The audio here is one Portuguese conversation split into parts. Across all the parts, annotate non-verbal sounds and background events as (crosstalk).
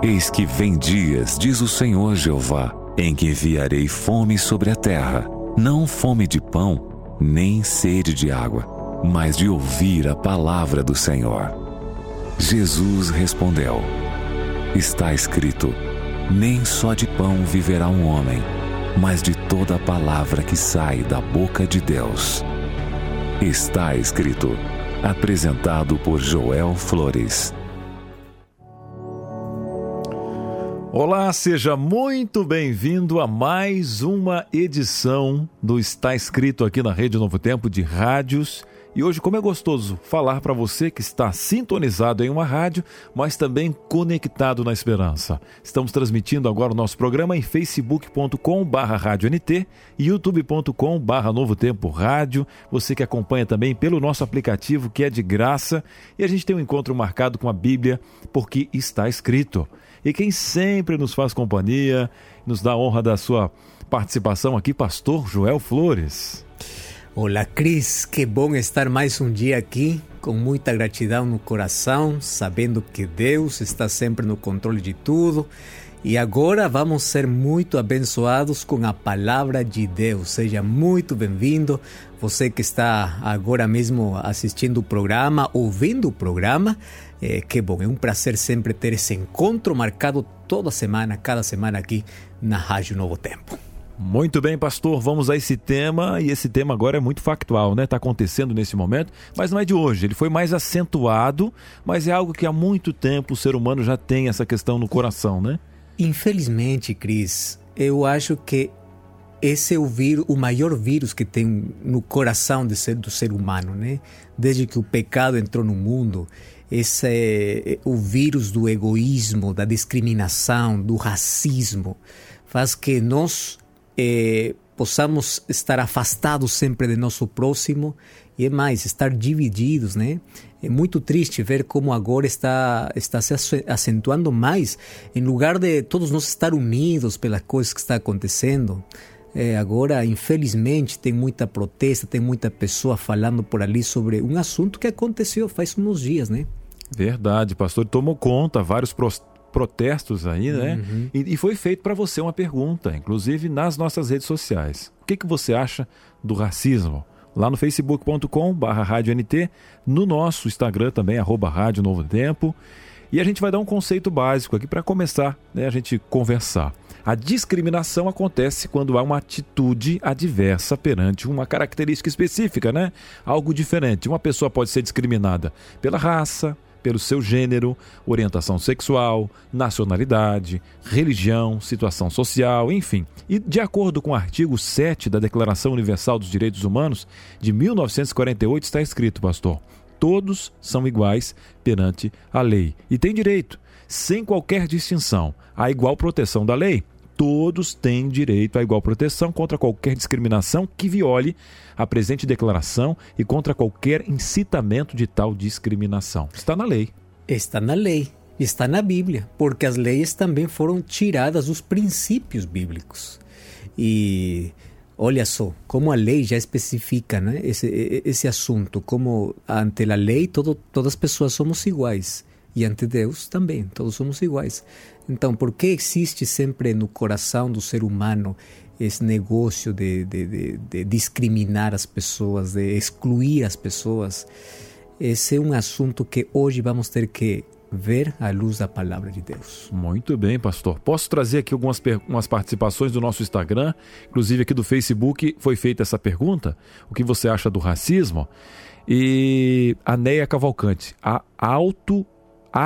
Eis que vem dias, diz o Senhor Jeová, em que enviarei fome sobre a terra, não fome de pão, nem sede de água, mas de ouvir a palavra do Senhor. Jesus respondeu: Está escrito: Nem só de pão viverá um homem, mas de toda a palavra que sai da boca de Deus. Está escrito. Apresentado por Joel Flores. Olá, seja muito bem-vindo a mais uma edição do Está Escrito aqui na Rede Novo Tempo de rádios. E hoje, como é gostoso falar para você que está sintonizado em uma rádio, mas também conectado na esperança. Estamos transmitindo agora o nosso programa em facebook.com/radioNT e youtube.com/novo tempo rádio. Você que acompanha também pelo nosso aplicativo que é de graça, e a gente tem um encontro marcado com a Bíblia, porque está escrito. E quem sempre nos faz companhia, nos dá a honra da sua participação aqui, pastor Joel Flores. Olá, Cris, que bom estar mais um dia aqui, com muita gratidão no coração, sabendo que Deus está sempre no controle de tudo. E agora vamos ser muito abençoados com a palavra de Deus. Seja muito bem-vindo. Você que está agora mesmo assistindo o programa, ouvindo o programa, é, que bom, é um prazer sempre ter esse encontro marcado toda semana, cada semana aqui na Rádio Novo Tempo. Muito bem, pastor. Vamos a esse tema e esse tema agora é muito factual, né? Está acontecendo nesse momento, mas não é de hoje. Ele foi mais acentuado, mas é algo que há muito tempo o ser humano já tem essa questão no coração, né? Infelizmente, Cris, eu acho que esse é o vírus, o maior vírus que tem no coração ser, do ser humano, né? Desde que o pecado entrou no mundo, esse é o vírus do egoísmo, da discriminação, do racismo, faz que nós eh, possamos estar afastados sempre de nosso próximo e é mais, estar divididos, né? É muito triste ver como agora está, está se acentuando mais, em lugar de todos nós estar unidos pelas coisas que está acontecendo. É, agora, infelizmente, tem muita protesta, tem muita pessoa falando por ali sobre um assunto que aconteceu faz uns dias, né? Verdade, pastor. Tomou conta, vários protestos aí, né? Uhum. E, e, foi feito para você uma pergunta, inclusive nas nossas redes sociais. O que, que você acha do racismo? Lá no facebook.com barra no nosso Instagram também, arroba Rádio Novo Tempo. E a gente vai dar um conceito básico aqui para começar né, a gente conversar. A discriminação acontece quando há uma atitude adversa perante uma característica específica, né? Algo diferente. Uma pessoa pode ser discriminada pela raça, pelo seu gênero, orientação sexual, nacionalidade, religião, situação social, enfim. E de acordo com o artigo 7 da Declaração Universal dos Direitos Humanos de 1948 está escrito, pastor: todos são iguais perante a lei e têm direito, sem qualquer distinção, à igual proteção da lei todos têm direito à igual proteção contra qualquer discriminação que viole a presente declaração e contra qualquer incitamento de tal discriminação. Está na lei. Está na lei. Está na Bíblia, porque as leis também foram tiradas dos princípios bíblicos. E olha só, como a lei já especifica né, esse, esse assunto, como ante a lei todo, todas as pessoas somos iguais e ante Deus também, todos somos iguais. Então, por que existe sempre no coração do ser humano esse negócio de, de, de, de, discriminar as pessoas, de excluir as pessoas? Esse é um assunto que hoje vamos ter que ver à luz da palavra de Deus. Muito bem, pastor. Posso trazer aqui algumas umas participações do nosso Instagram, inclusive aqui do Facebook foi feita essa pergunta: o que você acha do racismo? E a Neia Cavalcante, a auto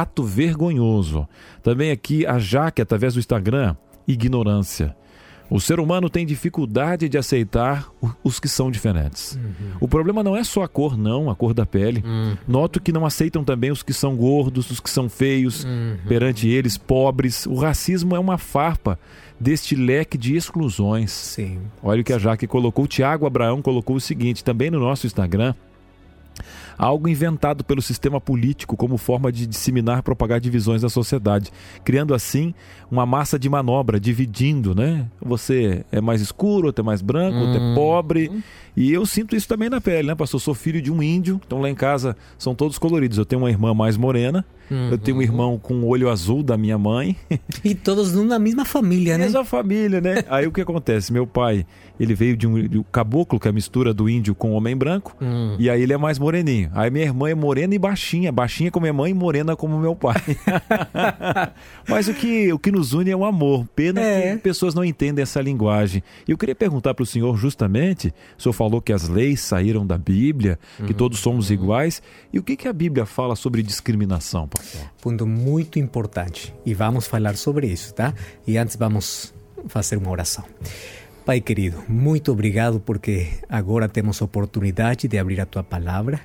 ato vergonhoso. Também aqui a Jaque, através do Instagram, ignorância. O ser humano tem dificuldade de aceitar os que são diferentes. Uhum. O problema não é só a cor, não, a cor da pele. Uhum. Noto que não aceitam também os que são gordos, os que são feios, uhum. perante eles, pobres. O racismo é uma farpa deste leque de exclusões. Sim. Olha o que a Jaque colocou. O Tiago Abraão colocou o seguinte, também no nosso Instagram algo inventado pelo sistema político como forma de disseminar, propagar divisões da sociedade, criando assim uma massa de manobra, dividindo, né? Você é mais escuro, outro é mais branco, outro é hum. pobre. E eu sinto isso também na pele, né, pastor? Eu sou filho de um índio, então lá em casa são todos coloridos. Eu tenho uma irmã mais morena Uhum. Eu tenho um irmão com o olho azul da minha mãe. (laughs) E todos na mesma família, né? Mesma família, né? Aí o que acontece? Meu pai, ele veio de um, de um caboclo, que é a mistura do índio com o homem branco, hum. e aí ele é mais moreninho. Aí minha irmã é morena e baixinha, baixinha como minha mãe e morena como meu pai. (laughs) Mas o que, o que nos une é o amor. Pena é. que pessoas não entendem essa linguagem. E eu queria perguntar para o senhor justamente, o senhor falou que as leis saíram da Bíblia, que uhum. todos somos iguais, e o que, que a Bíblia fala sobre discriminação, pastor? Ponto muito importante, e vamos falar sobre isso, tá? E antes vamos fazer uma oração. Pai querido, muito obrigado porque agora temos a oportunidade de abrir a tua palavra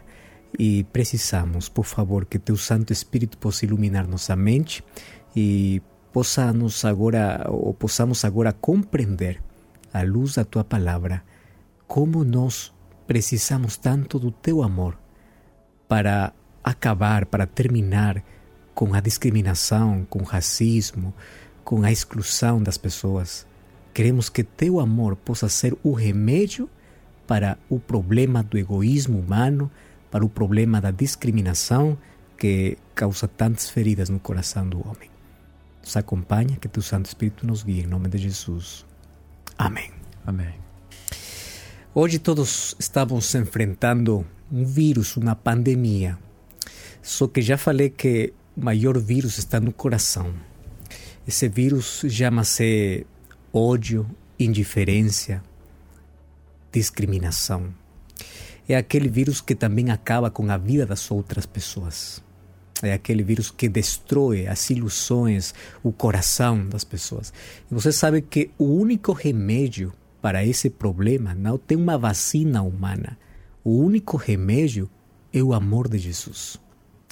e precisamos, por favor, que teu Santo Espírito possa iluminar nossa mente e possamos agora ou possamos agora compreender à luz da tua palavra como nós precisamos tanto do teu amor para acabar, para terminar com a discriminação, com o racismo, com a exclusão das pessoas. Queremos que teu amor possa ser o remédio para o problema do egoísmo humano, para o problema da discriminação que causa tantas feridas no coração do homem. Nos acompanha, que teu Santo Espírito nos guie, em nome de Jesus. Amém. Amém. Hoje todos estamos enfrentando um vírus, uma pandemia. Só que já falei que o maior vírus está no coração. Esse vírus chama-se ódio, indiferença, discriminação. É aquele vírus que também acaba com a vida das outras pessoas. É aquele vírus que destrói as ilusões, o coração das pessoas. E você sabe que o único remédio para esse problema não tem uma vacina humana. O único remédio é o amor de Jesus.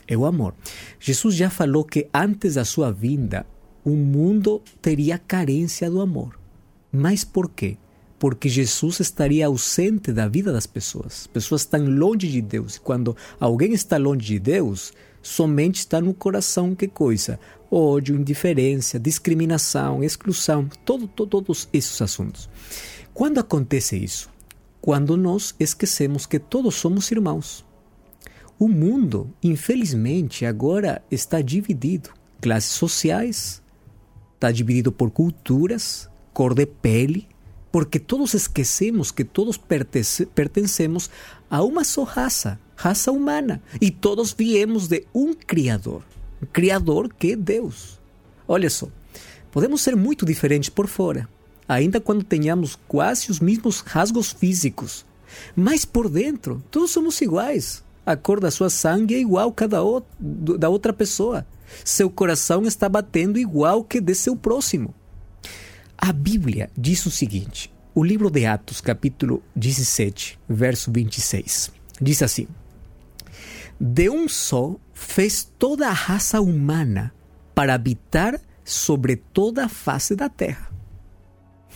É o amor. Jesus já falou que antes da sua vinda, o mundo teria carência do amor. Mas por quê? Porque Jesus estaria ausente da vida das pessoas. As pessoas estão longe de Deus. E quando alguém está longe de Deus, somente está no coração que coisa? Ódio, indiferença, discriminação, exclusão, todo, todo, todos esses assuntos. Quando acontece isso? Quando nós esquecemos que todos somos irmãos. O mundo, infelizmente, agora está dividido. Classes sociais, está dividido por culturas, cor de pele, porque todos esquecemos que todos pertencemos a uma só raça, raça humana, e todos viemos de um Criador, um Criador que é Deus. Olha só, podemos ser muito diferentes por fora, ainda quando tenhamos quase os mesmos rasgos físicos, mas por dentro todos somos iguais. A cor da sua sangue é igual cada da outra pessoa. Seu coração está batendo igual que de seu próximo. A Bíblia diz o seguinte: o livro de Atos, capítulo 17, verso 26, diz assim: De um só fez toda a raça humana para habitar sobre toda a face da terra.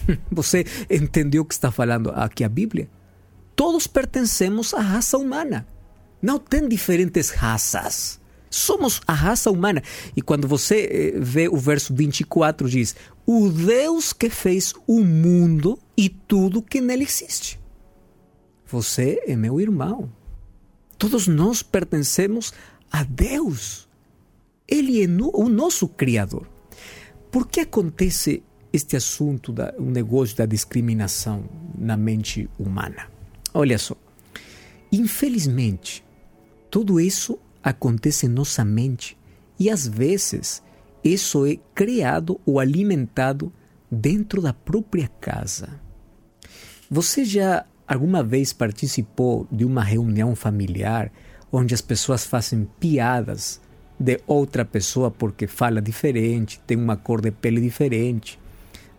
(laughs) Você entendeu o que está falando aqui a Bíblia? Todos pertencemos à raça humana. Não tem diferentes raças. Somos a raça humana. E quando você eh, vê o verso 24, diz: O Deus que fez o mundo e tudo que nele existe. Você é meu irmão. Todos nós pertencemos a Deus. Ele é o nosso Criador. Por que acontece este assunto, da, o negócio da discriminação na mente humana? Olha só. Infelizmente, tudo isso acontece em nossa mente e às vezes isso é criado ou alimentado dentro da própria casa. Você já alguma vez participou de uma reunião familiar onde as pessoas fazem piadas de outra pessoa porque fala diferente, tem uma cor de pele diferente?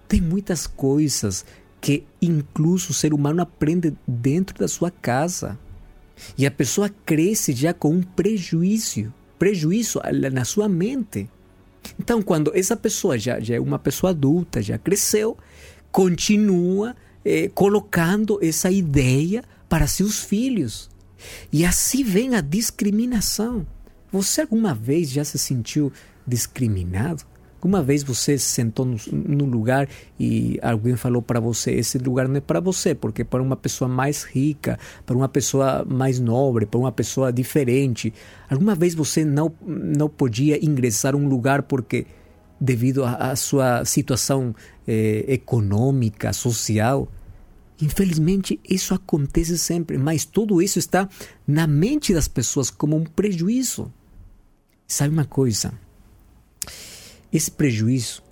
Tem muitas coisas que incluso o ser humano aprende dentro da sua casa. E a pessoa cresce já com um prejuízo, prejuízo na sua mente. Então, quando essa pessoa já, já é uma pessoa adulta, já cresceu, continua eh, colocando essa ideia para seus filhos. E assim vem a discriminação. Você alguma vez já se sentiu discriminado? Uma vez você se sentou num lugar e alguém falou para você: esse lugar não é para você, porque é para uma pessoa mais rica, para uma pessoa mais nobre, para uma pessoa diferente. Alguma vez você não, não podia ingressar um lugar porque, devido à sua situação eh, econômica, social, Infelizmente, isso acontece sempre, mas tudo isso está na mente das pessoas como um prejuízo. Sabe uma coisa? Esse prejuízo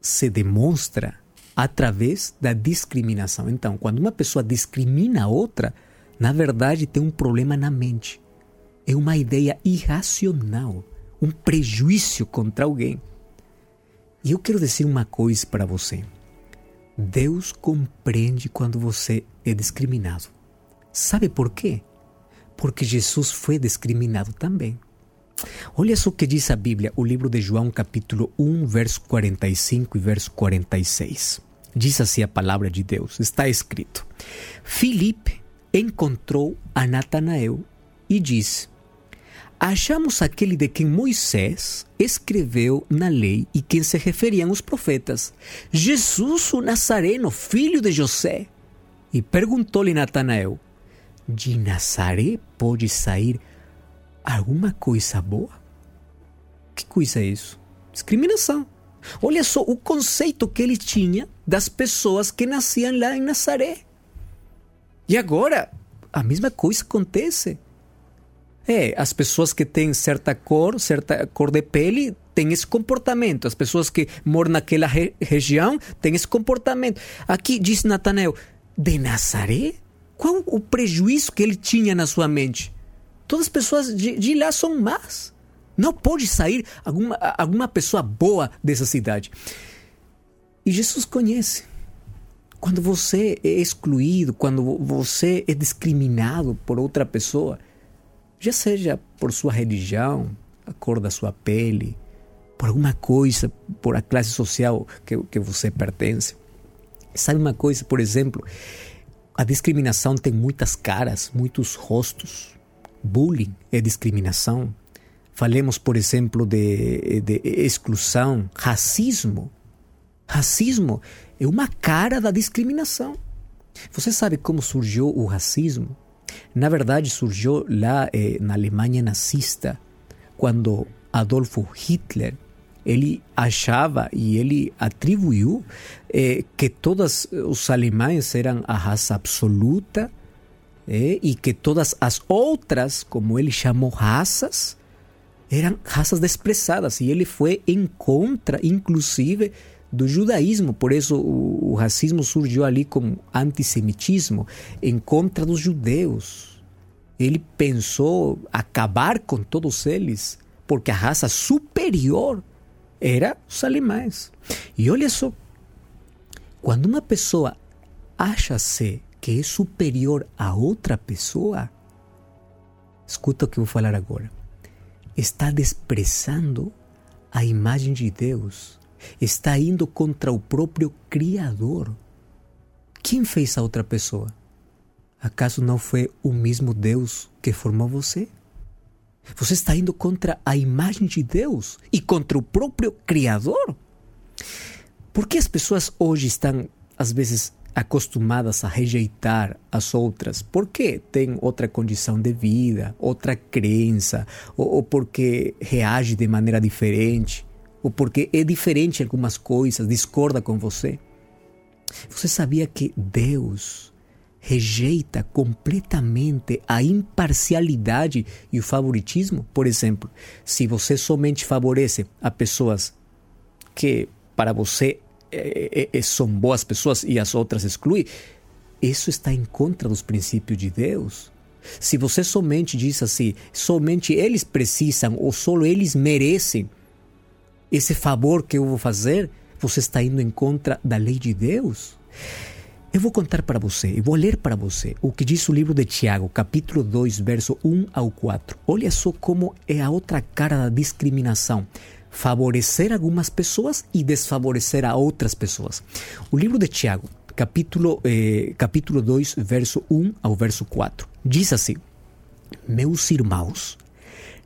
se demonstra através da discriminação. Então, quando uma pessoa discrimina a outra, na verdade tem um problema na mente. É uma ideia irracional, um prejuízo contra alguém. E eu quero dizer uma coisa para você. Deus compreende quando você é discriminado. Sabe por quê? Porque Jesus foi discriminado também. Olha só o que diz a Bíblia, o livro de João, capítulo 1, verso 45 e verso 46. Diz assim a palavra de Deus, está escrito: Filipe encontrou a Natanael e disse: Achamos aquele de quem Moisés escreveu na lei e quem se referiam os profetas, Jesus o Nazareno, filho de José. E perguntou-lhe Natanael: De Nazaré pode sair alguma coisa boa? Que coisa é isso? Discriminação. Olha só o conceito que ele tinha das pessoas que nasciam lá em Nazaré. E agora, a mesma coisa acontece. É, as pessoas que têm certa cor, certa cor de pele, têm esse comportamento. As pessoas que moram naquela re região têm esse comportamento. Aqui diz Natanael, de Nazaré? Qual o prejuízo que ele tinha na sua mente? Todas as pessoas de, de lá são más. Não pode sair alguma, alguma pessoa boa dessa cidade. E Jesus conhece. Quando você é excluído, quando você é discriminado por outra pessoa, já seja por sua religião, a cor da sua pele, por alguma coisa, por a classe social que, que você pertence. Sabe uma coisa, por exemplo, a discriminação tem muitas caras, muitos rostos bullying é discriminação. Falemos, por exemplo, de, de exclusão, racismo. Racismo é uma cara da discriminação. Você sabe como surgiu o racismo? Na verdade, surgiu lá eh, na Alemanha nazista, quando Adolfo Hitler ele achava e ele atribuiu eh, que todos os alemães eram a raça absoluta e que todas as outras, como ele chamou raças, eram raças desprezadas e ele foi em contra, inclusive, do judaísmo. Por isso o, o racismo surgiu ali como antissemitismo, em contra dos judeus. Ele pensou acabar com todos eles, porque a raça superior era os alemães. E olha só, quando uma pessoa acha-se que é superior a outra pessoa, escuta o que vou falar agora, está desprezando a imagem de Deus, está indo contra o próprio Criador. Quem fez a outra pessoa? Acaso não foi o mesmo Deus que formou você? Você está indo contra a imagem de Deus e contra o próprio Criador? Por que as pessoas hoje estão, às vezes, acostumadas a rejeitar as outras porque tem outra condição de vida, outra crença, ou, ou porque reage de maneira diferente, ou porque é diferente em algumas coisas, discorda com você. Você sabia que Deus rejeita completamente a imparcialidade e o favoritismo? Por exemplo, se você somente favorece a pessoas que para você é, é, são boas pessoas e as outras exclui, isso está em contra dos princípios de Deus. Se você somente diz assim, somente eles precisam ou só eles merecem esse favor que eu vou fazer, você está indo em contra da lei de Deus. Eu vou contar para você, eu vou ler para você o que diz o livro de Tiago, capítulo 2, verso 1 ao 4. Olha só como é a outra cara da discriminação favorecer algumas pessoas e desfavorecer a outras pessoas. O livro de Tiago, capítulo, eh, capítulo 2, verso 1 ao verso 4, diz assim: Meus irmãos,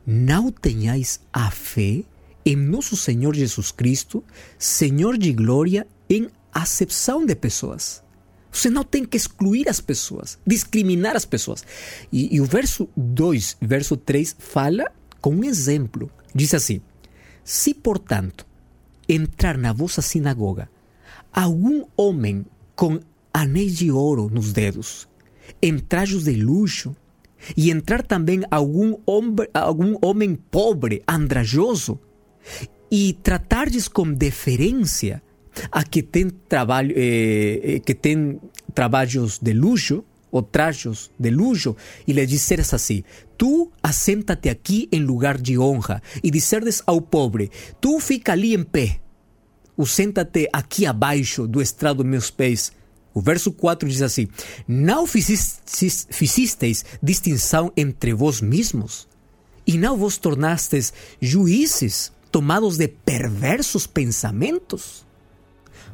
não tenhais a fé em nosso Senhor Jesus Cristo, Senhor de glória, em acepção de pessoas. Você não tem que excluir as pessoas, discriminar as pessoas. E, e o verso 2, verso 3, fala com um exemplo. Diz assim: Se, portanto, entrar na vossa sinagoga algum homem com anéis de ouro nos dedos, em trajos de luxo, e entrar também algum homem, algum homem pobre, andrajoso, e tratardes com deferência a que tem trabalho, eh, eh, que tem trabalhos de luxo ou trajos de luxo e lhe disseres assim: Tu assenta-te aqui em lugar de honra e disserdes ao pobre: Tu fica ali em pé, ou senta-te aqui abaixo do estrado meus pés. O verso 4 diz assim: Não ficistes, ficistes distinção entre vós mesmos, e não vos tornastes juízes tomados de perversos pensamentos?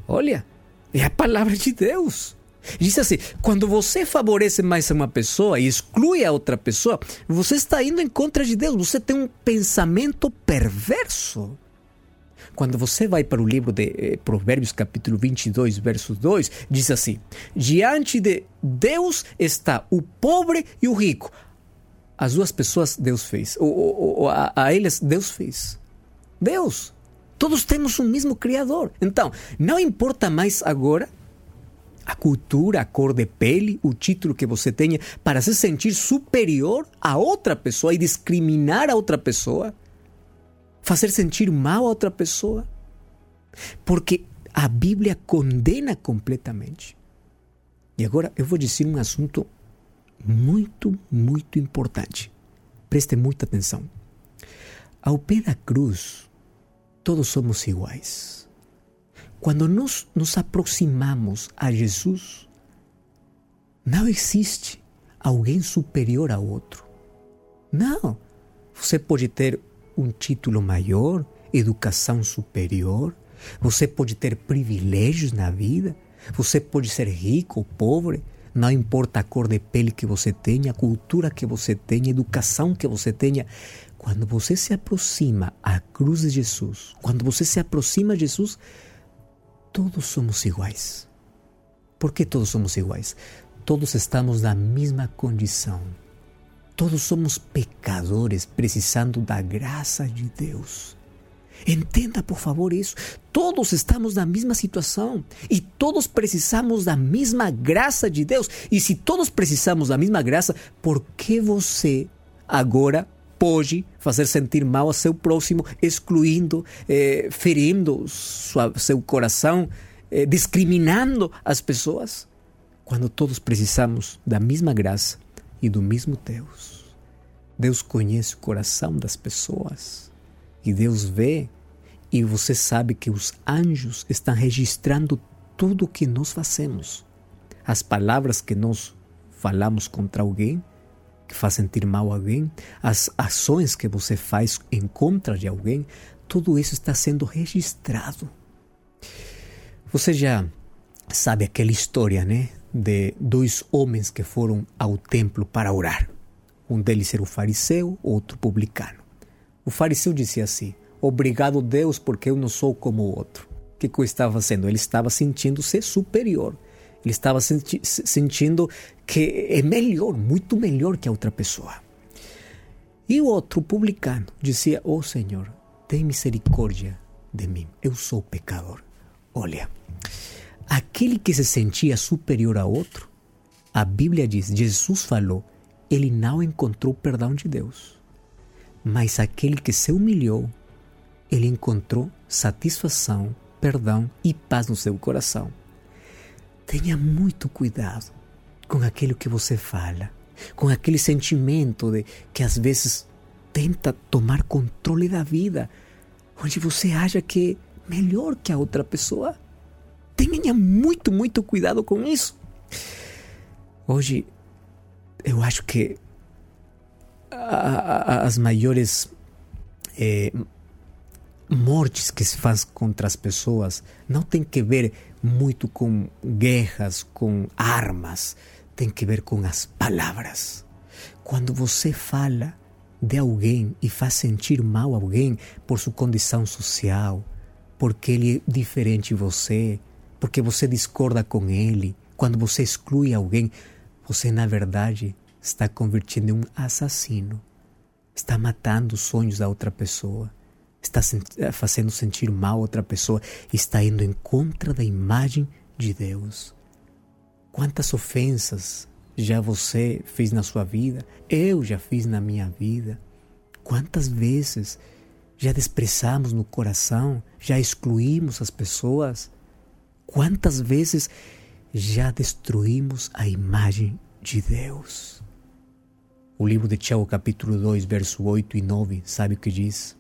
Olha, é a palavra de Deus. Diz assim: quando você favorece mais uma pessoa e exclui a outra pessoa, você está indo em contra de Deus, você tem um pensamento perverso. Quando você vai para o livro de eh, Provérbios, capítulo 22, verso 2, diz assim: Diante de Deus está o pobre e o rico. As duas pessoas Deus fez, ou, a, a eles Deus fez. Deus. Todos temos um mesmo Criador. Então, não importa mais agora a cultura, a cor de pele, o título que você tenha, para se sentir superior a outra pessoa e discriminar a outra pessoa fazer sentir mal a outra pessoa. Porque a Bíblia condena completamente. E agora eu vou dizer um assunto muito, muito importante. Preste muita atenção. Ao pé da cruz, todos somos iguais. Quando nós nos aproximamos a Jesus, não existe alguém superior a outro. Não. Você pode ter um título maior, educação superior, você pode ter privilégios na vida, você pode ser rico ou pobre, não importa a cor de pele que você tenha, a cultura que você tenha, a educação que você tenha. Quando você se aproxima à cruz de Jesus, quando você se aproxima a Jesus, todos somos iguais. Por que todos somos iguais? Todos estamos na mesma condição. Todos somos pecadores precisando da graça de Deus. Entenda, por favor, isso. Todos estamos na mesma situação e todos precisamos da mesma graça de Deus. E se todos precisamos da mesma graça, por que você agora pode fazer sentir mal a seu próximo, excluindo, eh, ferindo sua, seu coração, eh, discriminando as pessoas? Quando todos precisamos da mesma graça e do mesmo Deus. Deus conhece o coração das pessoas e Deus vê e você sabe que os anjos estão registrando tudo o que nós fazemos. As palavras que nós falamos contra alguém, que faz sentir mal alguém, as ações que você faz em contra de alguém, tudo isso está sendo registrado. Você já sabe aquela história, né? de dois homens que foram ao templo para orar. Um deles era o fariseu, outro publicano. O fariseu dizia assim: Obrigado, Deus, porque eu não sou como o outro. O que eu estava fazendo? Ele estava sentindo-se superior. Ele estava senti sentindo que é melhor, muito melhor que a outra pessoa. E o outro publicano dizia: Oh Senhor, tem misericórdia de mim, eu sou pecador. Olha, aquele que se sentia superior a outro, a Bíblia diz, Jesus falou, ele não encontrou perdão de Deus. Mas aquele que se humilhou, ele encontrou satisfação, perdão e paz no seu coração. Tenha muito cuidado com aquilo que você fala, com aquele sentimento de que às vezes tenta tomar controle da vida, onde você acha que é melhor que a outra pessoa. Tenha muito, muito cuidado com isso. Hoje, eu acho que a, a, as maiores é, mortes que se faz contra as pessoas não tem que ver muito com guerras, com armas, tem que ver com as palavras. Quando você fala, de alguém e faz sentir mal alguém por sua condição social, porque ele é diferente de você, porque você discorda com ele, quando você exclui alguém, você na verdade está convertindo em um assassino. Está matando os sonhos da outra pessoa. Está eh, fazendo sentir mal outra pessoa. Está indo em contra da imagem de Deus. Quantas ofensas já você fez na sua vida? Eu já fiz na minha vida. Quantas vezes já desprezamos no coração, já excluímos as pessoas? Quantas vezes já destruímos a imagem de Deus. O livro de Tiago, capítulo 2, verso 8 e 9, sabe o que diz?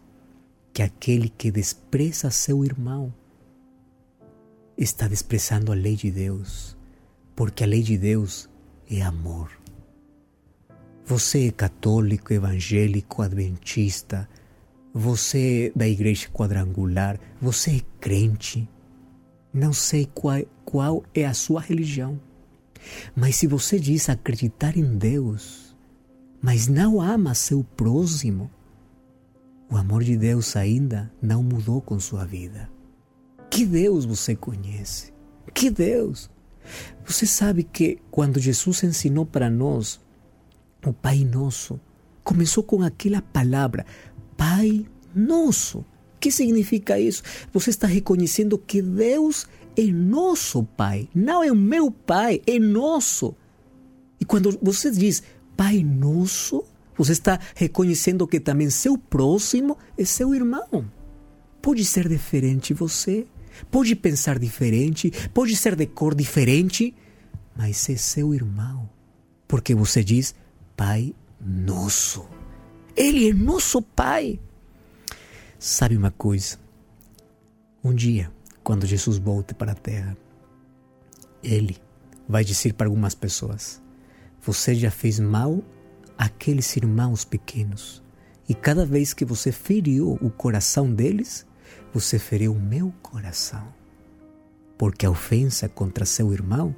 Que aquele que despreza seu irmão está desprezando a lei de Deus, porque a lei de Deus é amor. Você é católico, evangélico, adventista, você é da igreja quadrangular, você é crente, não sei qual, qual é a sua religião. Mas se você diz acreditar em Deus, mas não ama seu próximo, o amor de Deus ainda não mudou com sua vida. Que Deus você conhece? Que Deus? Você sabe que quando Jesus ensinou para nós o Pai Nosso, começou com aquela palavra, Pai Nosso. O que significa isso? Você está reconhecendo que Deus é nosso Pai, não é o meu Pai, é nosso. E quando você diz Pai Nosso, você está reconhecendo que também seu próximo é seu irmão. Pode ser diferente você, pode pensar diferente, pode ser de cor diferente, mas é seu irmão. Porque você diz Pai Nosso. Ele é nosso Pai. Sabe uma coisa? Um dia, quando Jesus volte para a terra, ele vai dizer para algumas pessoas: Você já fez mal àqueles irmãos pequenos, e cada vez que você feriu o coração deles, você feriu o meu coração. Porque a ofensa contra seu irmão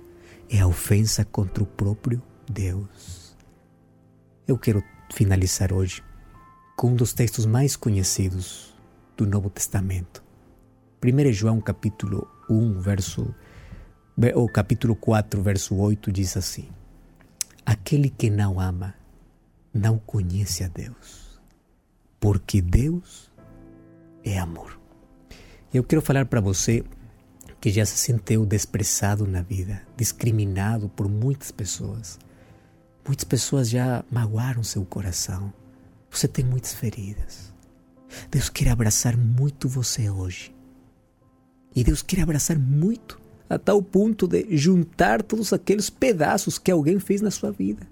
é a ofensa contra o próprio Deus. Eu quero finalizar hoje com um dos textos mais conhecidos do Novo Testamento. 1 João capítulo 1, verso ou capítulo 4, verso 8 diz assim: Aquele que não ama não conhece a Deus, porque Deus é amor. Eu quero falar para você que já se sentiu desprezado na vida, discriminado por muitas pessoas. Muitas pessoas já magoaram seu coração. Você tem muitas feridas. Deus quer abraçar muito você hoje. E Deus quer abraçar muito a tal ponto de juntar todos aqueles pedaços que alguém fez na sua vida.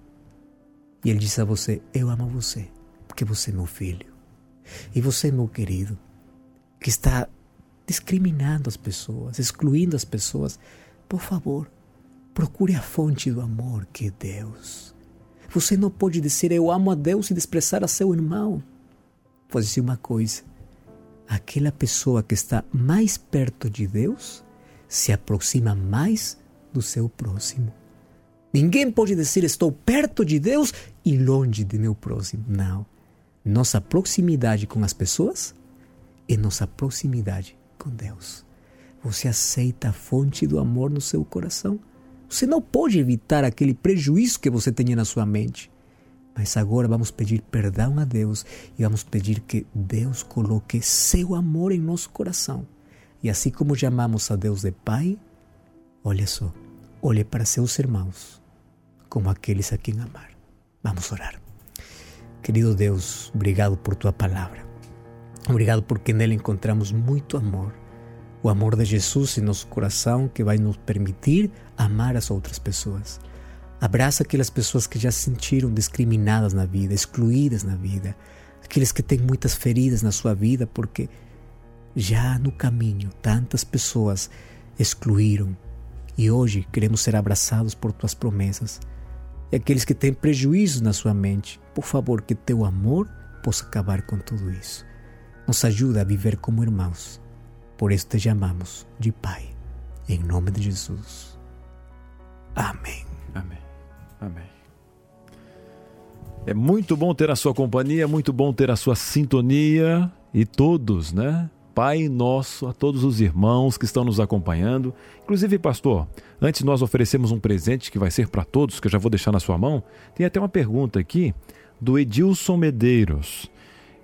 E Ele diz a você: Eu amo você, porque você é meu filho. E você, é meu querido, que está discriminando as pessoas, excluindo as pessoas, por favor, procure a fonte do amor que é Deus. Você não pode dizer eu amo a Deus e desprezar a seu irmão. Vou dizer uma coisa: aquela pessoa que está mais perto de Deus se aproxima mais do seu próximo. Ninguém pode dizer estou perto de Deus e longe de meu próximo. Não. Nossa proximidade com as pessoas é nossa proximidade com Deus. Você aceita a fonte do amor no seu coração? Você não pode evitar aquele prejuízo que você tenha na sua mente. Mas agora vamos pedir perdão a Deus e vamos pedir que Deus coloque seu amor em nosso coração. E assim como chamamos a Deus de Pai, olha só, olhe para seus irmãos como aqueles a quem amar. Vamos orar. Querido Deus, obrigado por tua palavra. Obrigado porque nela encontramos muito amor. O amor de Jesus em nosso coração que vai nos permitir amar as outras pessoas. Abraça aquelas pessoas que já se sentiram discriminadas na vida, excluídas na vida, aqueles que têm muitas feridas na sua vida porque já no caminho tantas pessoas excluíram e hoje queremos ser abraçados por tuas promessas. E aqueles que têm prejuízos na sua mente, por favor, que teu amor possa acabar com tudo isso. Nos ajuda a viver como irmãos. Por isso te chamamos de Pai. Em nome de Jesus. Amém. Amém. Amém. É muito bom ter a sua companhia, muito bom ter a sua sintonia e todos, né? Pai nosso, a todos os irmãos que estão nos acompanhando. Inclusive, pastor, antes nós oferecemos um presente que vai ser para todos, que eu já vou deixar na sua mão. Tem até uma pergunta aqui do Edilson Medeiros.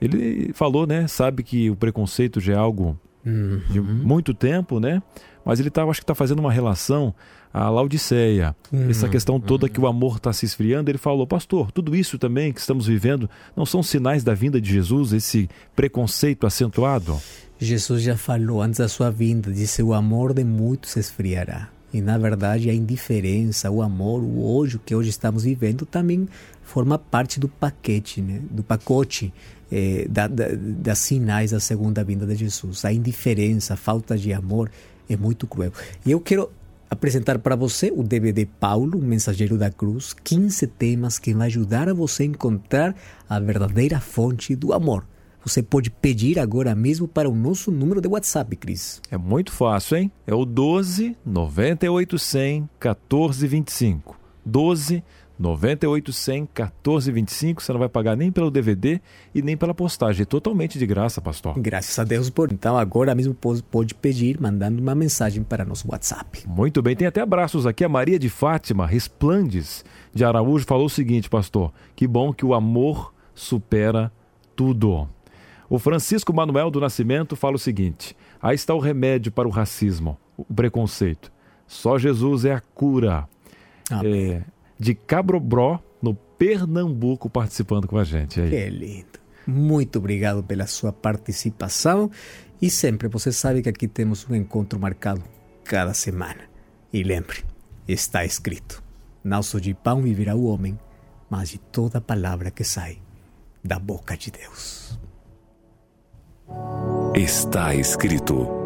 Ele falou, né? Sabe que o preconceito já é algo uhum. de muito tempo, né? Mas ele tá, acho que está fazendo uma relação à Laodiceia. Uhum. Essa questão toda uhum. que o amor está se esfriando. Ele falou, pastor, tudo isso também que estamos vivendo não são sinais da vinda de Jesus, esse preconceito acentuado? Jesus já falou antes da sua vinda, disse: o amor de muitos esfriará. E na verdade a indiferença, o amor, o ódio que hoje estamos vivendo também forma parte do paquete, né? do pacote eh, da, da, das sinais da segunda vinda de Jesus. A indiferença, a falta de amor é muito cruel. E eu quero apresentar para você o DVD Paulo, Mensageiro da Cruz, 15 temas que vão ajudar a você a encontrar a verdadeira fonte do amor. Você pode pedir agora mesmo para o nosso número de WhatsApp, Cris. É muito fácil, hein? É o 12 9800 1425. 12 9800 1425. Você não vai pagar nem pelo DVD e nem pela postagem. É totalmente de graça, pastor. Graças a Deus por. Então agora mesmo pode pedir mandando uma mensagem para nosso WhatsApp. Muito bem. Tem até abraços aqui. A Maria de Fátima Resplandes de Araújo falou o seguinte, pastor: que bom que o amor supera tudo. O Francisco Manuel do Nascimento fala o seguinte: aí está o remédio para o racismo, o preconceito. Só Jesus é a cura. É, de Cabrobró, no Pernambuco, participando com a gente. Aí. Que lindo. Muito obrigado pela sua participação. E sempre, você sabe que aqui temos um encontro marcado cada semana. E lembre, está escrito: Não só de pão viverá o homem, mas de toda palavra que sai da boca de Deus. Está escrito